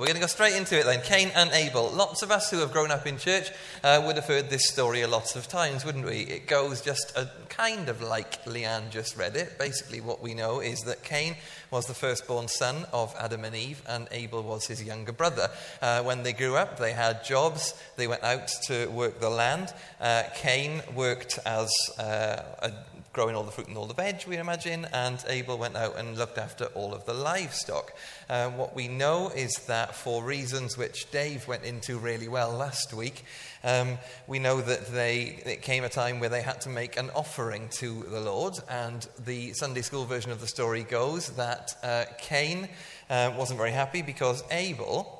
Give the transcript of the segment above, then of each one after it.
We're going to go straight into it then. Cain and Abel. Lots of us who have grown up in church uh, would have heard this story a lot of times, wouldn't we? It goes just a, kind of like Leanne just read it. Basically, what we know is that Cain was the firstborn son of Adam and Eve, and Abel was his younger brother. Uh, when they grew up, they had jobs. They went out to work the land. Uh, Cain worked as uh, a growing all the fruit and all the veg, we imagine, and Abel went out and looked after all of the livestock. Uh, what we know is that for reasons which Dave went into really well last week, um, we know that they, it came a time where they had to make an offering to the Lord, and the Sunday school version of the story goes that uh, Cain uh, wasn't very happy because Abel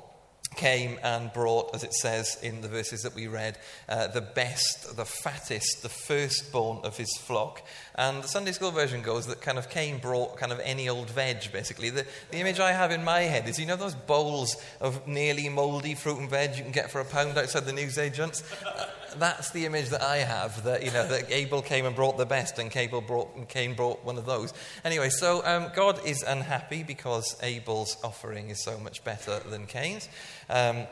came and brought, as it says in the verses that we read, uh, the best, the fattest, the firstborn of his flock. And the Sunday school version goes that kind of Cain brought kind of any old veg, basically. The, the image I have in my head is, you know, those bowls of nearly mouldy fruit and veg you can get for a pound outside the newsagents? That's the image that I have, that, you know, that Abel came and brought the best and Cain brought, Cain brought one of those. Anyway, so um, God is unhappy because Abel's offering is so much better than Cain's. Um,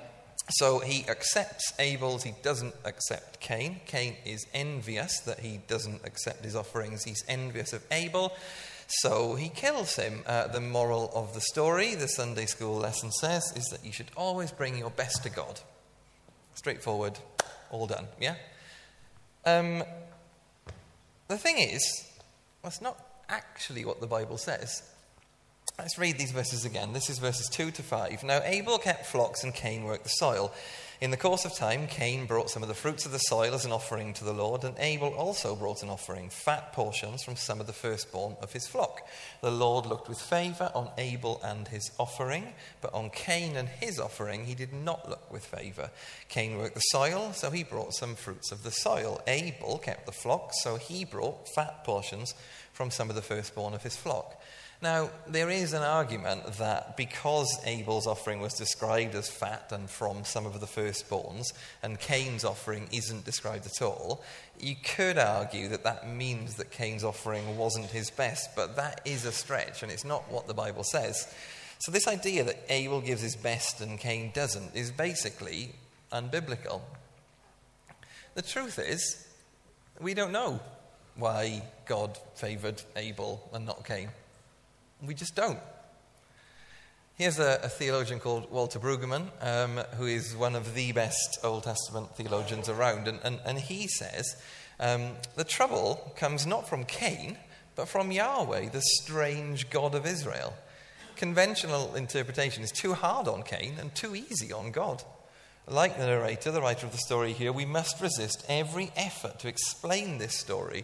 so he accepts Abel's, he doesn't accept Cain. Cain is envious that he doesn't accept his offerings, he's envious of Abel. So he kills him. Uh, the moral of the story, the Sunday school lesson says, is that you should always bring your best to God. Straightforward, all done, yeah? Um, the thing is, that's not actually what the Bible says. Let's read these verses again. This is verses 2 to 5. Now, Abel kept flocks and Cain worked the soil. In the course of time, Cain brought some of the fruits of the soil as an offering to the Lord, and Abel also brought an offering, fat portions from some of the firstborn of his flock. The Lord looked with favor on Abel and his offering, but on Cain and his offering he did not look with favor. Cain worked the soil, so he brought some fruits of the soil. Abel kept the flock, so he brought fat portions from some of the firstborn of his flock. Now, there is an argument that because Abel's offering was described as fat and from some of the firstborns, and Cain's offering isn't described at all, you could argue that that means that Cain's offering wasn't his best, but that is a stretch, and it's not what the Bible says. So, this idea that Abel gives his best and Cain doesn't is basically unbiblical. The truth is, we don't know why God favoured Abel and not Cain. We just don't. Here's a, a theologian called Walter Brueggemann, um, who is one of the best Old Testament theologians around, and, and, and he says um, the trouble comes not from Cain, but from Yahweh, the strange God of Israel. Conventional interpretation is too hard on Cain and too easy on God. Like the narrator, the writer of the story here, we must resist every effort to explain this story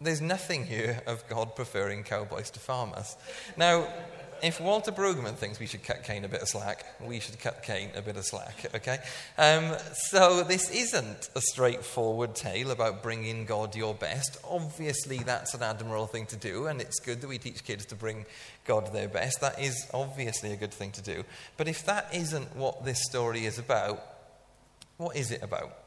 there's nothing here of God preferring cowboys to farmers. Now, if Walter Brueggemann thinks we should cut Cain a bit of slack, we should cut Cain a bit of slack, okay? Um, so this isn't a straightforward tale about bringing God your best. Obviously, that's an admirable thing to do, and it's good that we teach kids to bring God their best. That is obviously a good thing to do. But if that isn't what this story is about, what is it about?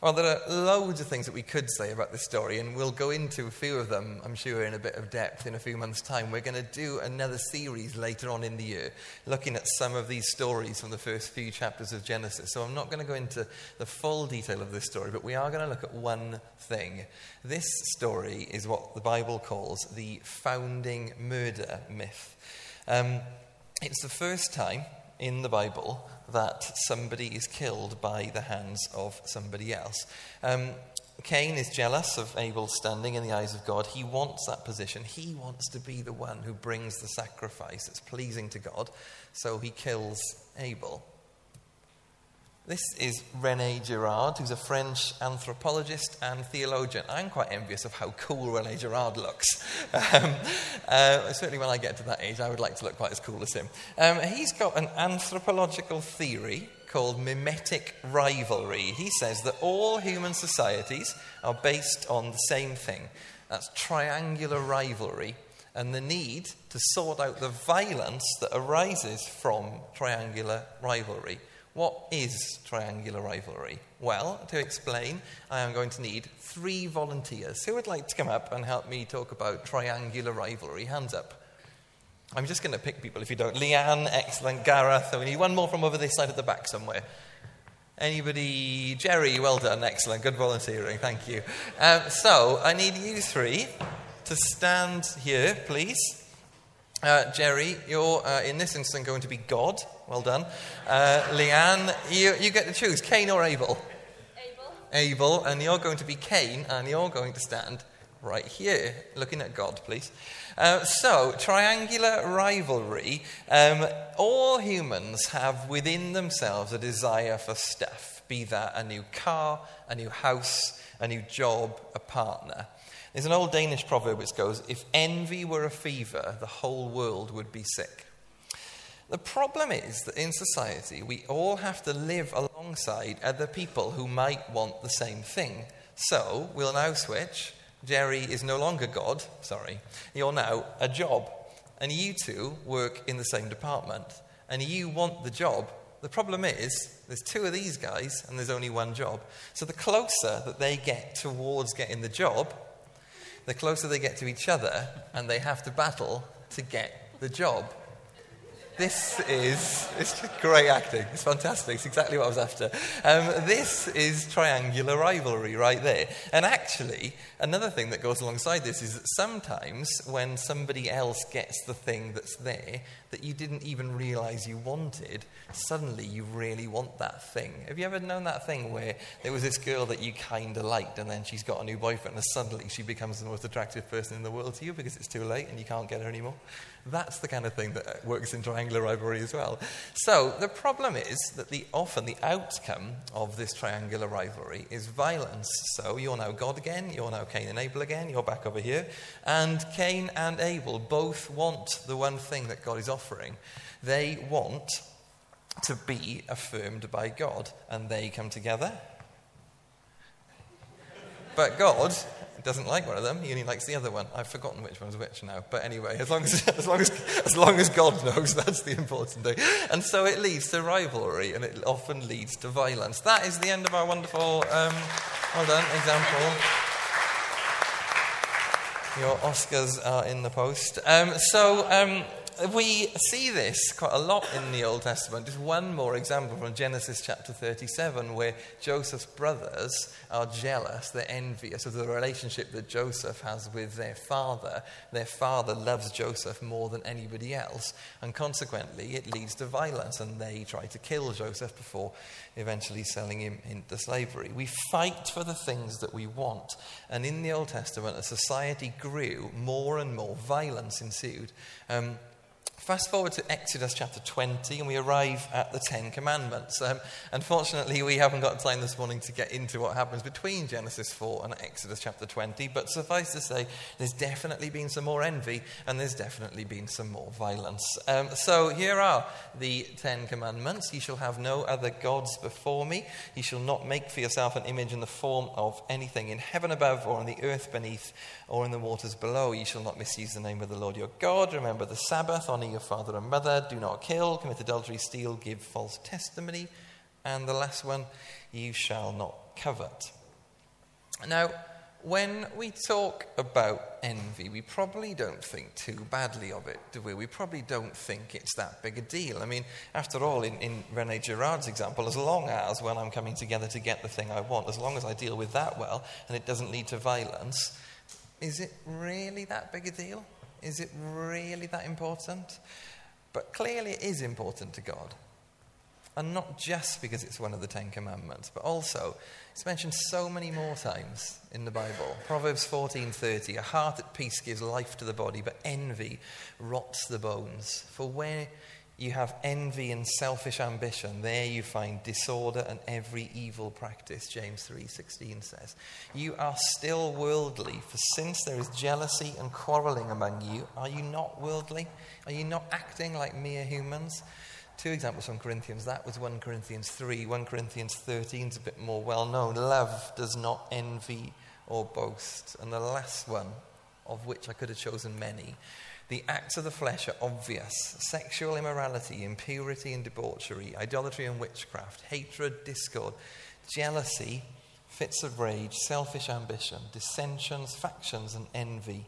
Well, there are loads of things that we could say about this story, and we'll go into a few of them, I'm sure, in a bit of depth in a few months' time. We're going to do another series later on in the year, looking at some of these stories from the first few chapters of Genesis. So I'm not going to go into the full detail of this story, but we are going to look at one thing. This story is what the Bible calls the founding murder myth. Um, it's the first time in the Bible that somebody is killed by the hands of somebody else. Um, Cain is jealous of Abel's standing in the eyes of God. He wants that position. He wants to be the one who brings the sacrifice that's pleasing to God. So he kills Abel. This is Rene Girard, who's a French anthropologist and theologian. I'm quite envious of how cool Rene Girard looks. Um, uh, certainly, when I get to that age, I would like to look quite as cool as him. Um, he's got an anthropological theory called mimetic rivalry. He says that all human societies are based on the same thing that's triangular rivalry and the need to sort out the violence that arises from triangular rivalry. What is triangular rivalry? Well, to explain, I am going to need three volunteers. Who would like to come up and help me talk about triangular rivalry? Hands up. I'm just going to pick people if you don't. Leanne, excellent. Gareth, we need one more from over this side at the back somewhere. Anybody? Jerry, well done, excellent. Good volunteering, thank you. Um, so, I need you three to stand here, please. Uh, Jerry, you're uh, in this instance going to be God. Well done. Uh, Leanne, you, you get to choose Cain or Abel? Abel. Abel, and you're going to be Cain, and you're going to stand right here, looking at God, please. Uh, so, triangular rivalry. Um, all humans have within themselves a desire for stuff, be that a new car, a new house, a new job, a partner. There's an old Danish proverb which goes, If envy were a fever, the whole world would be sick. The problem is that in society, we all have to live alongside other people who might want the same thing. So, we'll now switch Jerry is no longer God, sorry. You're now a job. And you two work in the same department. And you want the job. The problem is, there's two of these guys and there's only one job. So the closer that they get towards getting the job, the closer they get to each other and they have to battle to get the job. This is it's great acting. It's fantastic. It's exactly what I was after. Um, this is triangular rivalry right there. And actually, another thing that goes alongside this is that sometimes when somebody else gets the thing that's there that you didn't even realize you wanted, suddenly you really want that thing. Have you ever known that thing where there was this girl that you kind of liked and then she's got a new boyfriend and suddenly she becomes the most attractive person in the world to you because it's too late and you can't get her anymore? That's the kind of thing that uh, works in triangular rivalry as well. So the problem is that the, often the outcome of this triangular rivalry is violence. So you're now God again, you're now Cain and Abel again, you're back over here. And Cain and Abel both want the one thing that God is offering. They want to be affirmed by God, and they come together. But God doesn't like one of them. He only likes the other one. I've forgotten which one's which now. But anyway, as long as, as, long as, as long as God knows, that's the important thing. And so it leads to rivalry and it often leads to violence. That is the end of our wonderful, um, well done, example. Your Oscars are in the post. Um, so, um, we see this quite a lot in the Old Testament. Just one more example from Genesis chapter 37, where Joseph's brothers are jealous, they're envious of the relationship that Joseph has with their father. Their father loves Joseph more than anybody else, and consequently, it leads to violence, and they try to kill Joseph before eventually selling him into slavery. We fight for the things that we want, and in the Old Testament, as society grew, more and more violence ensued. Um, Fast forward to Exodus chapter 20, and we arrive at the Ten Commandments. Um, unfortunately, we haven't got time this morning to get into what happens between Genesis 4 and Exodus chapter 20, but suffice to say, there's definitely been some more envy, and there's definitely been some more violence. Um, so here are the Ten Commandments You shall have no other gods before me. You shall not make for yourself an image in the form of anything in heaven above, or on the earth beneath, or in the waters below. You shall not misuse the name of the Lord your God. Remember the Sabbath, honor your father and mother, do not kill, commit adultery, steal, give false testimony. And the last one, you shall not covet. Now, when we talk about envy, we probably don't think too badly of it, do we? We probably don't think it's that big a deal. I mean, after all, in, in Rene Girard's example, as long as when I'm coming together to get the thing I want, as long as I deal with that well and it doesn't lead to violence, is it really that big a deal? Is it really that important? But clearly it is important to God. And not just because it's one of the Ten Commandments, but also it's mentioned so many more times in the Bible. Proverbs 14:30, a heart at peace gives life to the body, but envy rots the bones. For where you have envy and selfish ambition. There you find disorder and every evil practice james 3:16 says. You are still worldly for since there is jealousy and quarreling among you are you not worldly? Are you not acting like mere humans? Two examples from corinthians. That was 1 corinthians 3 1 corinthians 13 is a bit more well known. Love does not envy or boast. And the last one of which i could have chosen many the acts of the flesh are obvious sexual immorality, impurity and debauchery, idolatry and witchcraft, hatred, discord, jealousy, fits of rage, selfish ambition, dissensions, factions, and envy,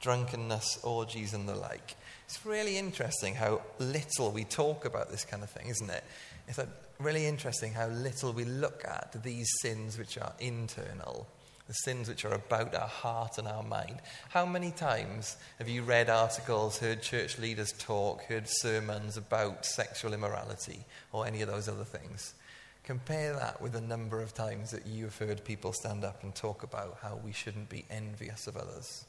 drunkenness, orgies, and the like. It's really interesting how little we talk about this kind of thing, isn't it? It's like really interesting how little we look at these sins which are internal, the sins which are about our heart and our mind. How many times have you read articles, heard church leaders talk, heard sermons about sexual immorality or any of those other things? Compare that with the number of times that you have heard people stand up and talk about how we shouldn't be envious of others.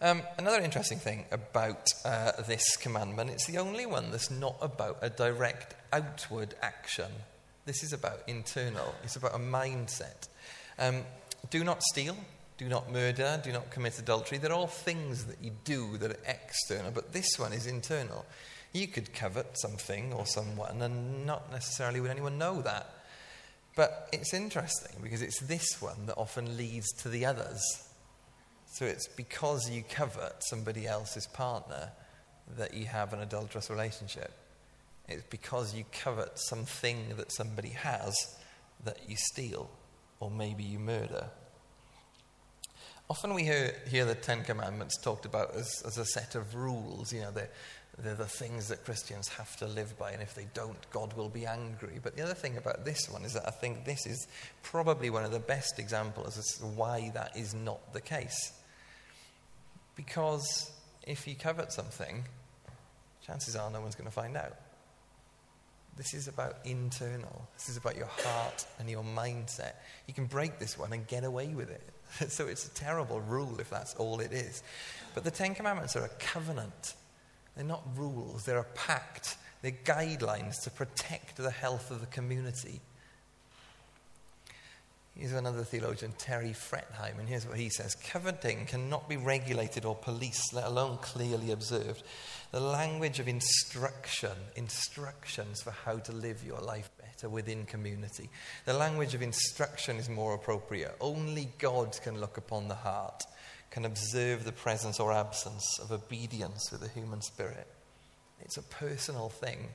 Um, another interesting thing about uh, this commandment, it's the only one that's not about a direct outward action. This is about internal, it's about a mindset. Um, do not steal, do not murder, do not commit adultery. They're all things that you do that are external, but this one is internal. You could covet something or someone, and not necessarily would anyone know that. But it's interesting because it's this one that often leads to the others. So it's because you covet somebody else's partner that you have an adulterous relationship. It's because you covet something that somebody has that you steal or maybe you murder. Often we hear, hear the Ten Commandments talked about as, as a set of rules. You know, they're, they're the things that Christians have to live by, and if they don't, God will be angry. But the other thing about this one is that I think this is probably one of the best examples as to why that is not the case. Because if you covet something, chances are no one's going to find out. This is about internal. This is about your heart and your mindset. You can break this one and get away with it. so it's a terrible rule if that's all it is. But the Ten Commandments are a covenant. They're not rules, they're a pact. They're guidelines to protect the health of the community. Here's another theologian, Terry Fretheim, and here's what he says Coveting cannot be regulated or policed, let alone clearly observed. The language of instruction, instructions for how to live your life better within community. The language of instruction is more appropriate. Only God can look upon the heart, can observe the presence or absence of obedience with the human spirit. It's a personal thing.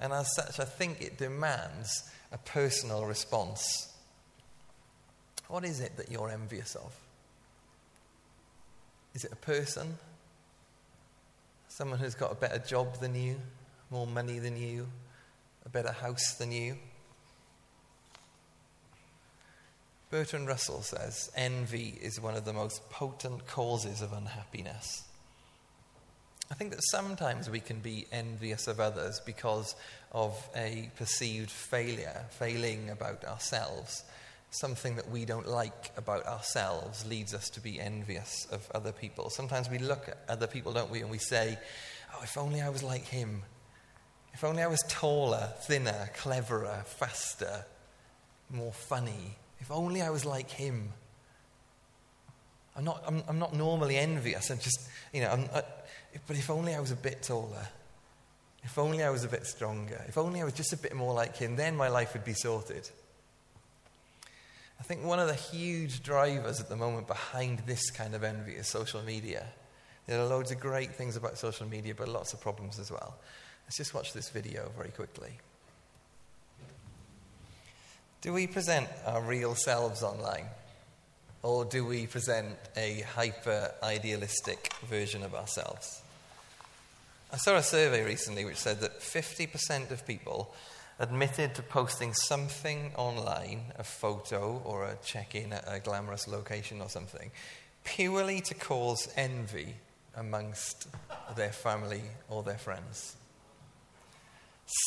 And as such, I think it demands a personal response what is it that you're envious of? Is it a person? Someone who's got a better job than you, more money than you, a better house than you? Bertrand Russell says envy is one of the most potent causes of unhappiness. I think that sometimes we can be envious of others because of a perceived failure, failing about ourselves something that we don't like about ourselves leads us to be envious of other people. Sometimes we look at other people, don't we, and we say, Oh, if only I was like him. If only I was taller, thinner, cleverer, faster, more funny. If only I was like him. I'm not, I'm, I'm not normally envious. I'm just, you know, I, uh, but if only I was a bit taller. If only I was a bit stronger. If only I was just a bit more like him, then my life would be sorted. I think one of the huge drivers at the moment behind this kind of envy is social media. There are loads of great things about social media, but lots of problems as well. Let's just watch this video very quickly. Do we present our real selves online? Or do we present a hyper idealistic version of ourselves? I saw a survey recently which said that 50% of people admitted to posting something online, a photo or a check in at a glamorous location or something, purely to cause envy amongst their family or their friends.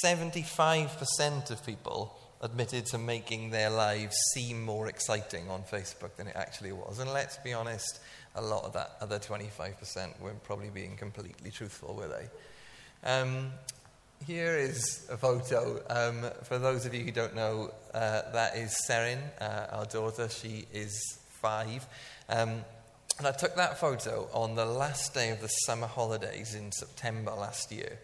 75% of people admitted to making their lives seem more exciting on Facebook than it actually was. And let's be honest, a lot of that other 25% were probably being completely truthful, were they? Um, here is a photo. Um, for those of you who don't know, uh, that is Serin, uh, our daughter. She is five. Um, and I took that photo on the last day of the summer holidays in September last year.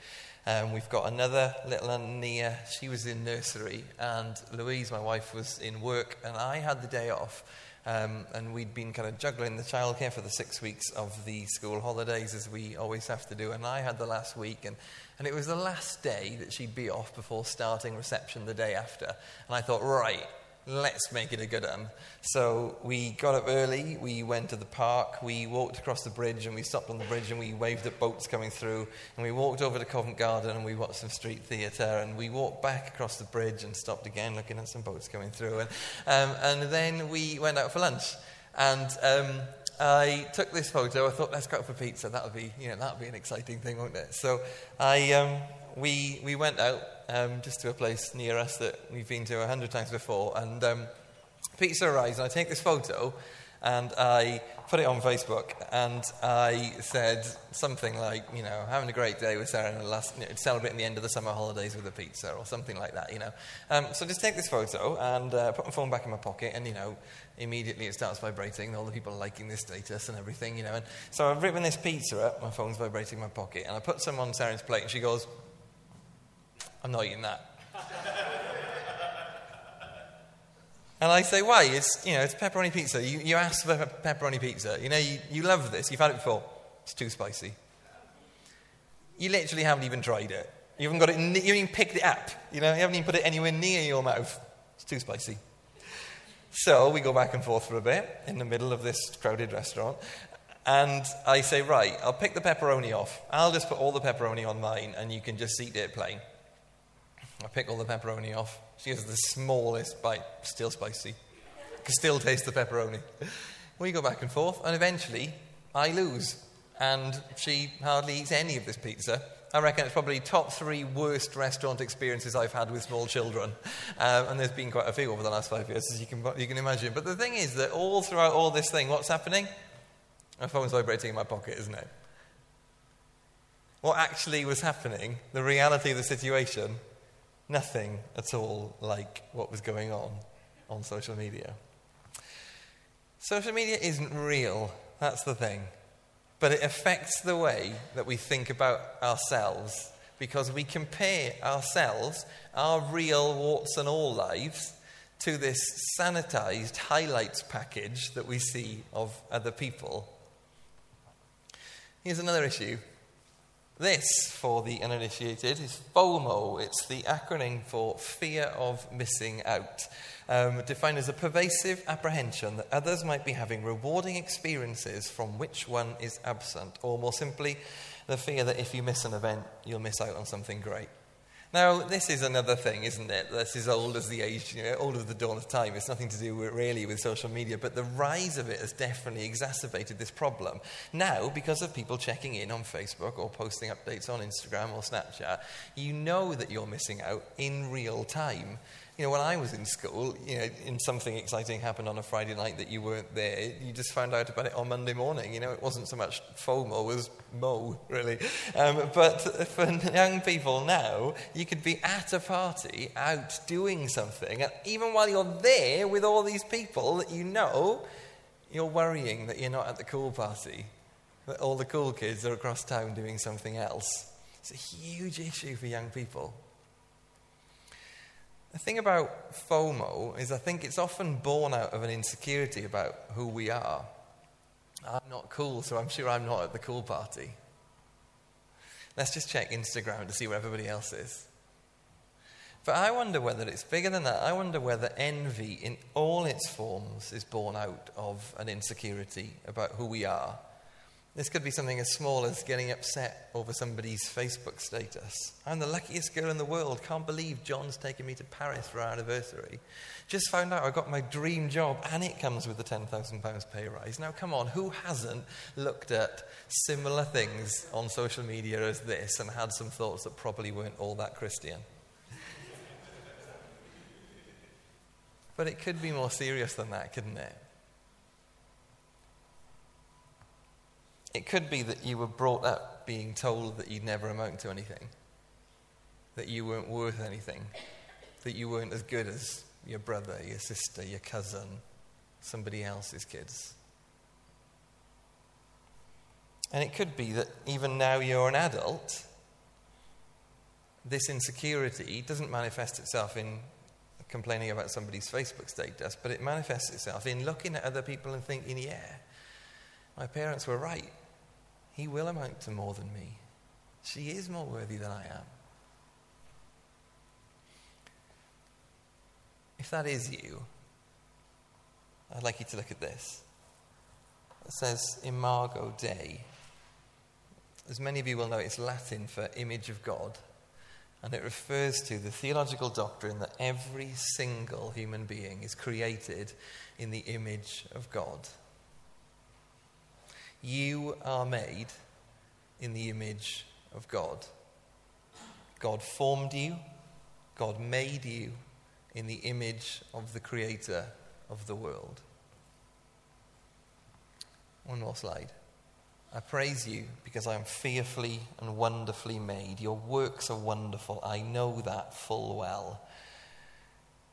Um, we've got another little Nia. She was in nursery, and Louise, my wife, was in work, and I had the day off. Um, and we'd been kind of juggling the childcare for the six weeks of the school holidays, as we always have to do. And I had the last week, and and it was the last day that she'd be off before starting reception the day after. And I thought, right, let's make it a good one. So we got up early, we went to the park, we walked across the bridge, and we stopped on the bridge and we waved at boats coming through. And we walked over to Covent Garden and we watched some street theatre. And we walked back across the bridge and stopped again, looking at some boats coming through. And, um, and then we went out for lunch. And um, I took this photo. I thought, let's go out for pizza. That'll be, you know, that'll be an exciting thing, won't it? So I, um, we, we went out um, just to a place near us that we've been to a hundred times before. And um, pizza arrives, and I take this photo and I put it on Facebook, and I said something like, you know, having a great day with Sarah and last, you know, celebrating the end of the summer holidays with a pizza or something like that, you know. Um, so just take this photo and uh, put my phone back in my pocket, and you know, immediately it starts vibrating. All the people are liking this status and everything, you know. And so I've written this pizza up, my phone's vibrating in my pocket, and I put some on Sarah's plate, and she goes, I'm not eating that. and I say, why? It's, you know, it's pepperoni pizza. You, you asked for pepperoni pizza. You know, you, you love this. You've had it before. It's too spicy. You literally haven't even tried it. You haven't got it, you haven't even picked it up. You know, you haven't even put it anywhere near your mouth. It's too spicy. So we go back and forth for a bit in the middle of this crowded restaurant. And I say, right, I'll pick the pepperoni off. I'll just put all the pepperoni on mine and you can just eat it plain. I pick all the pepperoni off. She has the smallest bite, still spicy. Can still taste the pepperoni. We go back and forth, and eventually I lose. And she hardly eats any of this pizza. I reckon it's probably top three worst restaurant experiences I've had with small children. Um, and there's been quite a few over the last five years, as you can, you can imagine. But the thing is that all throughout all this thing, what's happening? My phone's vibrating in my pocket, isn't it? What actually was happening, the reality of the situation, nothing at all like what was going on on social media. Social media isn't real, that's the thing. But it affects the way that we think about ourselves because we compare ourselves, our real warts and all lives, to this sanitized highlights package that we see of other people. Here's another issue this, for the uninitiated, is FOMO. It's the acronym for fear of missing out, um, defined as a pervasive apprehension that others might be having rewarding experiences from which one is absent, or more simply, the fear that if you miss an event, you'll miss out on something great. Now, this is another thing, isn't it? This is old as the age, you know, old as the dawn of time. It's nothing to do with, really with social media, but the rise of it has definitely exacerbated this problem. Now, because of people checking in on Facebook or posting updates on Instagram or Snapchat, you know that you're missing out in real time. You know, when I was in school, you know, in something exciting happened on a Friday night that you weren't there, you just found out about it on Monday morning. You know, it wasn't so much FOMO, was Mo, really. Um, but for young people now, you could be at a party, out doing something, and even while you're there with all these people that you know, you're worrying that you're not at the cool party, that all the cool kids are across town doing something else. It's a huge issue for young people. The thing about FOMO is I think it's often born out of an insecurity about who we are. I'm not cool, so I'm sure I'm not at the cool party. Let's just check Instagram to see where everybody else is. But I wonder whether it's bigger than that. I wonder whether envy, in all its forms, is born out of an insecurity about who we are this could be something as small as getting upset over somebody's Facebook status. I'm the luckiest girl in the world. Can't believe John's taking me to Paris for our anniversary. Just found out I got my dream job and it comes with a £10,000 pay rise. Now, come on, who hasn't looked at similar things on social media as this and had some thoughts that probably weren't all that Christian? but it could be more serious than that, couldn't it? It could be that you were brought up being told that you'd never amount to anything, that you weren't worth anything, that you weren't as good as your brother, your sister, your cousin, somebody else's kids. And it could be that even now you're an adult, this insecurity doesn't manifest itself in complaining about somebody's Facebook status, but it manifests itself in looking at other people and thinking, yeah, my parents were right. He will amount to more than me. She is more worthy than I am. if that is you, I'd like you to look at this. It says Imago Dei. As many of you will know, it's Latin for image of God. And it refers to the theological doctrine that every single human being is created in the image of God. You are made in the image of God. God formed you, God made you in the image of the Creator of the world. One more slide. I praise you because I am fearfully and wonderfully made. Your works are wonderful. I know that full well.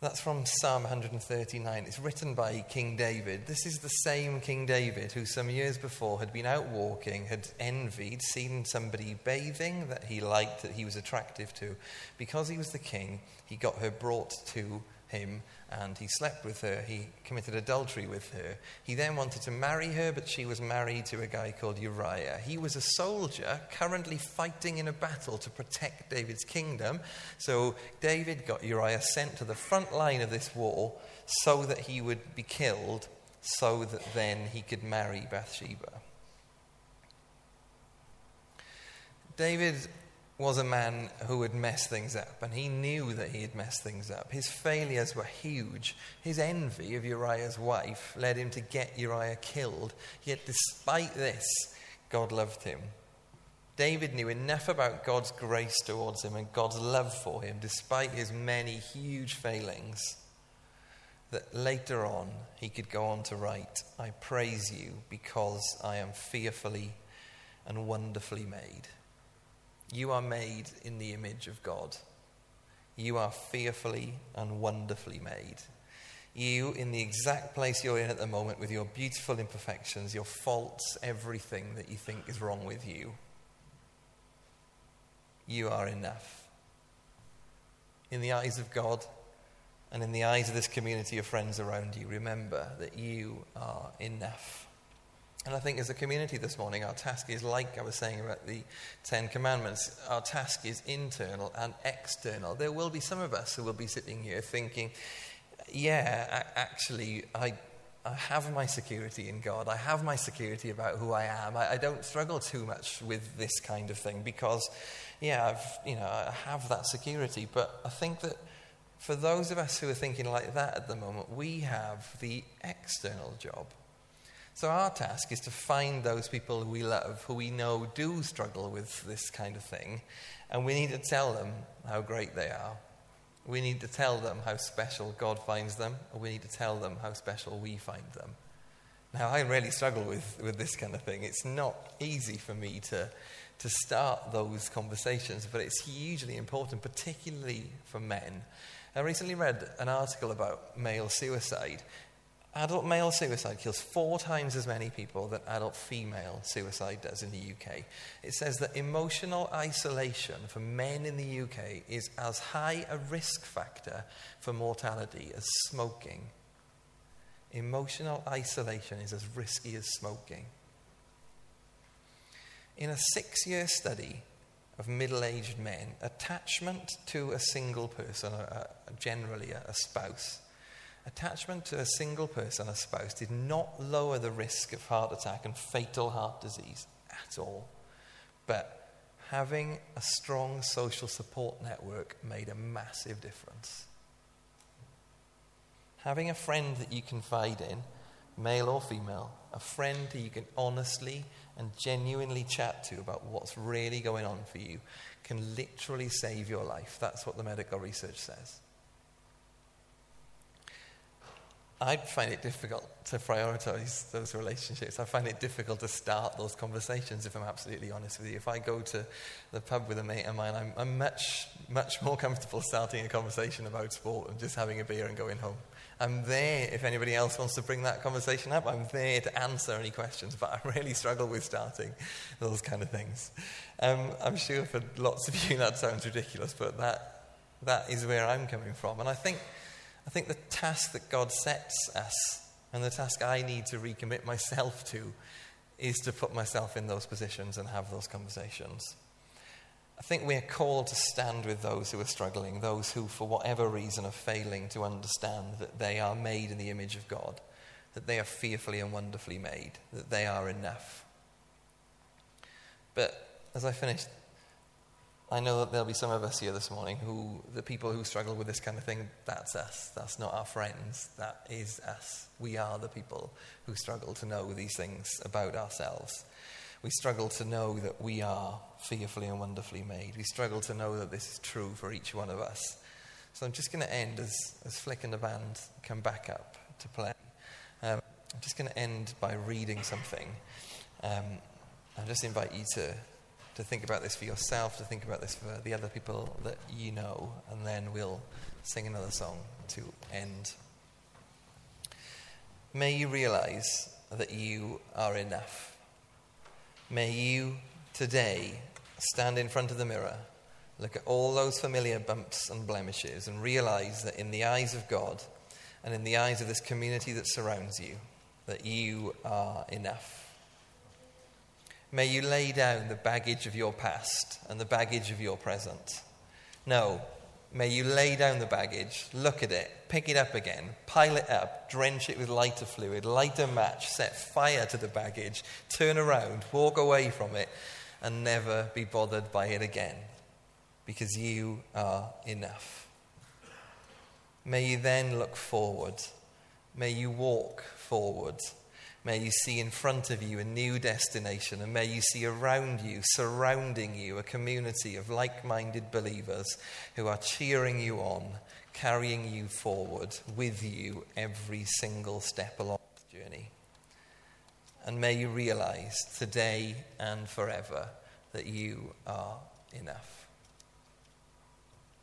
That's from Psalm 139. It's written by King David. This is the same King David who, some years before, had been out walking, had envied, seen somebody bathing that he liked, that he was attractive to. Because he was the king, he got her brought to him and he slept with her. He committed adultery with her. He then wanted to marry her, but she was married to a guy called Uriah. He was a soldier currently fighting in a battle to protect David's kingdom. So David got Uriah sent to the front line of this war so that he would be killed, so that then he could marry Bathsheba. David was a man who had messed things up, and he knew that he had messed things up. His failures were huge. His envy of Uriah's wife led him to get Uriah killed. Yet, despite this, God loved him. David knew enough about God's grace towards him and God's love for him, despite his many huge failings, that later on he could go on to write, I praise you because I am fearfully and wonderfully made. You are made in the image of God. You are fearfully and wonderfully made. You, in the exact place you're in at the moment, with your beautiful imperfections, your faults, everything that you think is wrong with you, you are enough. In the eyes of God and in the eyes of this community of friends around you, remember that you are enough. And I think as a community this morning, our task is like I was saying about the Ten Commandments, our task is internal and external. There will be some of us who will be sitting here thinking, yeah, actually, I, I have my security in God. I have my security about who I am. I, I, don't struggle too much with this kind of thing because, yeah, I've, you know, I have that security. But I think that for those of us who are thinking like that at the moment, we have the external job. So, our task is to find those people who we love, who we know do struggle with this kind of thing, and we need to tell them how great they are. We need to tell them how special God finds them, and we need to tell them how special we find them. Now, I really struggle with, with this kind of thing. It's not easy for me to, to start those conversations, but it's hugely important, particularly for men. I recently read an article about male suicide, Adult male suicide kills four times as many people than adult female suicide does in the UK. It says that emotional isolation for men in the UK is as high a risk factor for mortality as smoking. Emotional isolation is as risky as smoking. In a six year study of middle aged men, attachment to a single person, uh, uh, generally a spouse, Attachment to a single person, a spouse, did not lower the risk of heart attack and fatal heart disease at all. But having a strong social support network made a massive difference. Having a friend that you confide in, male or female, a friend who you can honestly and genuinely chat to about what's really going on for you, can literally save your life. That's what the medical research says. I find it difficult to prioritize those relationships. I find it difficult to start those conversations, if I'm absolutely honest with you. If I go to the pub with a mate of mine, I'm, I'm much, much more comfortable starting a conversation about sport and just having a beer and going home. I'm there if anybody else wants to bring that conversation up. I'm there to answer any questions, but I really struggle with starting those kind of things. Um, I'm sure for lots of you that sounds ridiculous, but that, that is where I'm coming from. And I think I think the task that God sets us and the task I need to recommit myself to is to put myself in those positions and have those conversations. I think we're called to stand with those who are struggling, those who, for whatever reason, are failing to understand that they are made in the image of God, that they are fearfully and wonderfully made, that they are enough. But as I finish, I know that there'll be some of us here this morning who, the people who struggle with this kind of thing, that's us. That's not our friends. That is us. We are the people who struggle to know these things about ourselves. We struggle to know that we are fearfully and wonderfully made. We struggle to know that this is true for each one of us. So I'm just going to end as, as Flick and the band come back up to play. Um, I'm just going to end by reading something. Um, I just invite you to, to think about this for yourself, to think about this for the other people that you know, and then we'll sing another song to end. May you realize that you are enough. May you today stand in front of the mirror, look at all those familiar bumps and blemishes, and realize that in the eyes of God and in the eyes of this community that surrounds you, that you are enough. May you lay down the baggage of your past and the baggage of your present. No, May you lay down the baggage, look at it, pick it up again, pile it up, drench it with lighter fluid, light a match, set fire to the baggage, turn around, walk away from it, and never be bothered by it again. Because you are enough. May you then look forward. May you walk forward May you see in front of you a new destination, and may you see around you, surrounding you, a community of like minded believers who are cheering you on, carrying you forward with you every single step along the journey. And may you realize today and forever that you are enough.